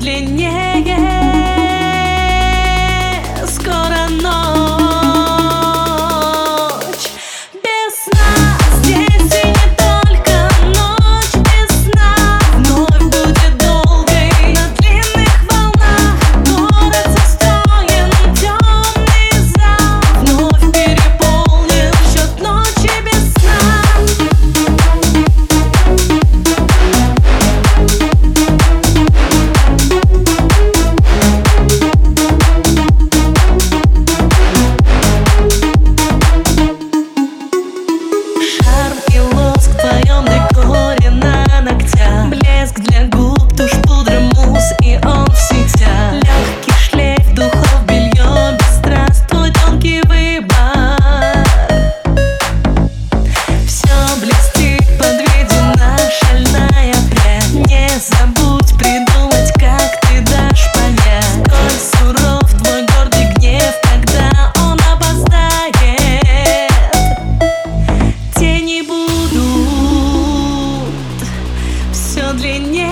длине. длине.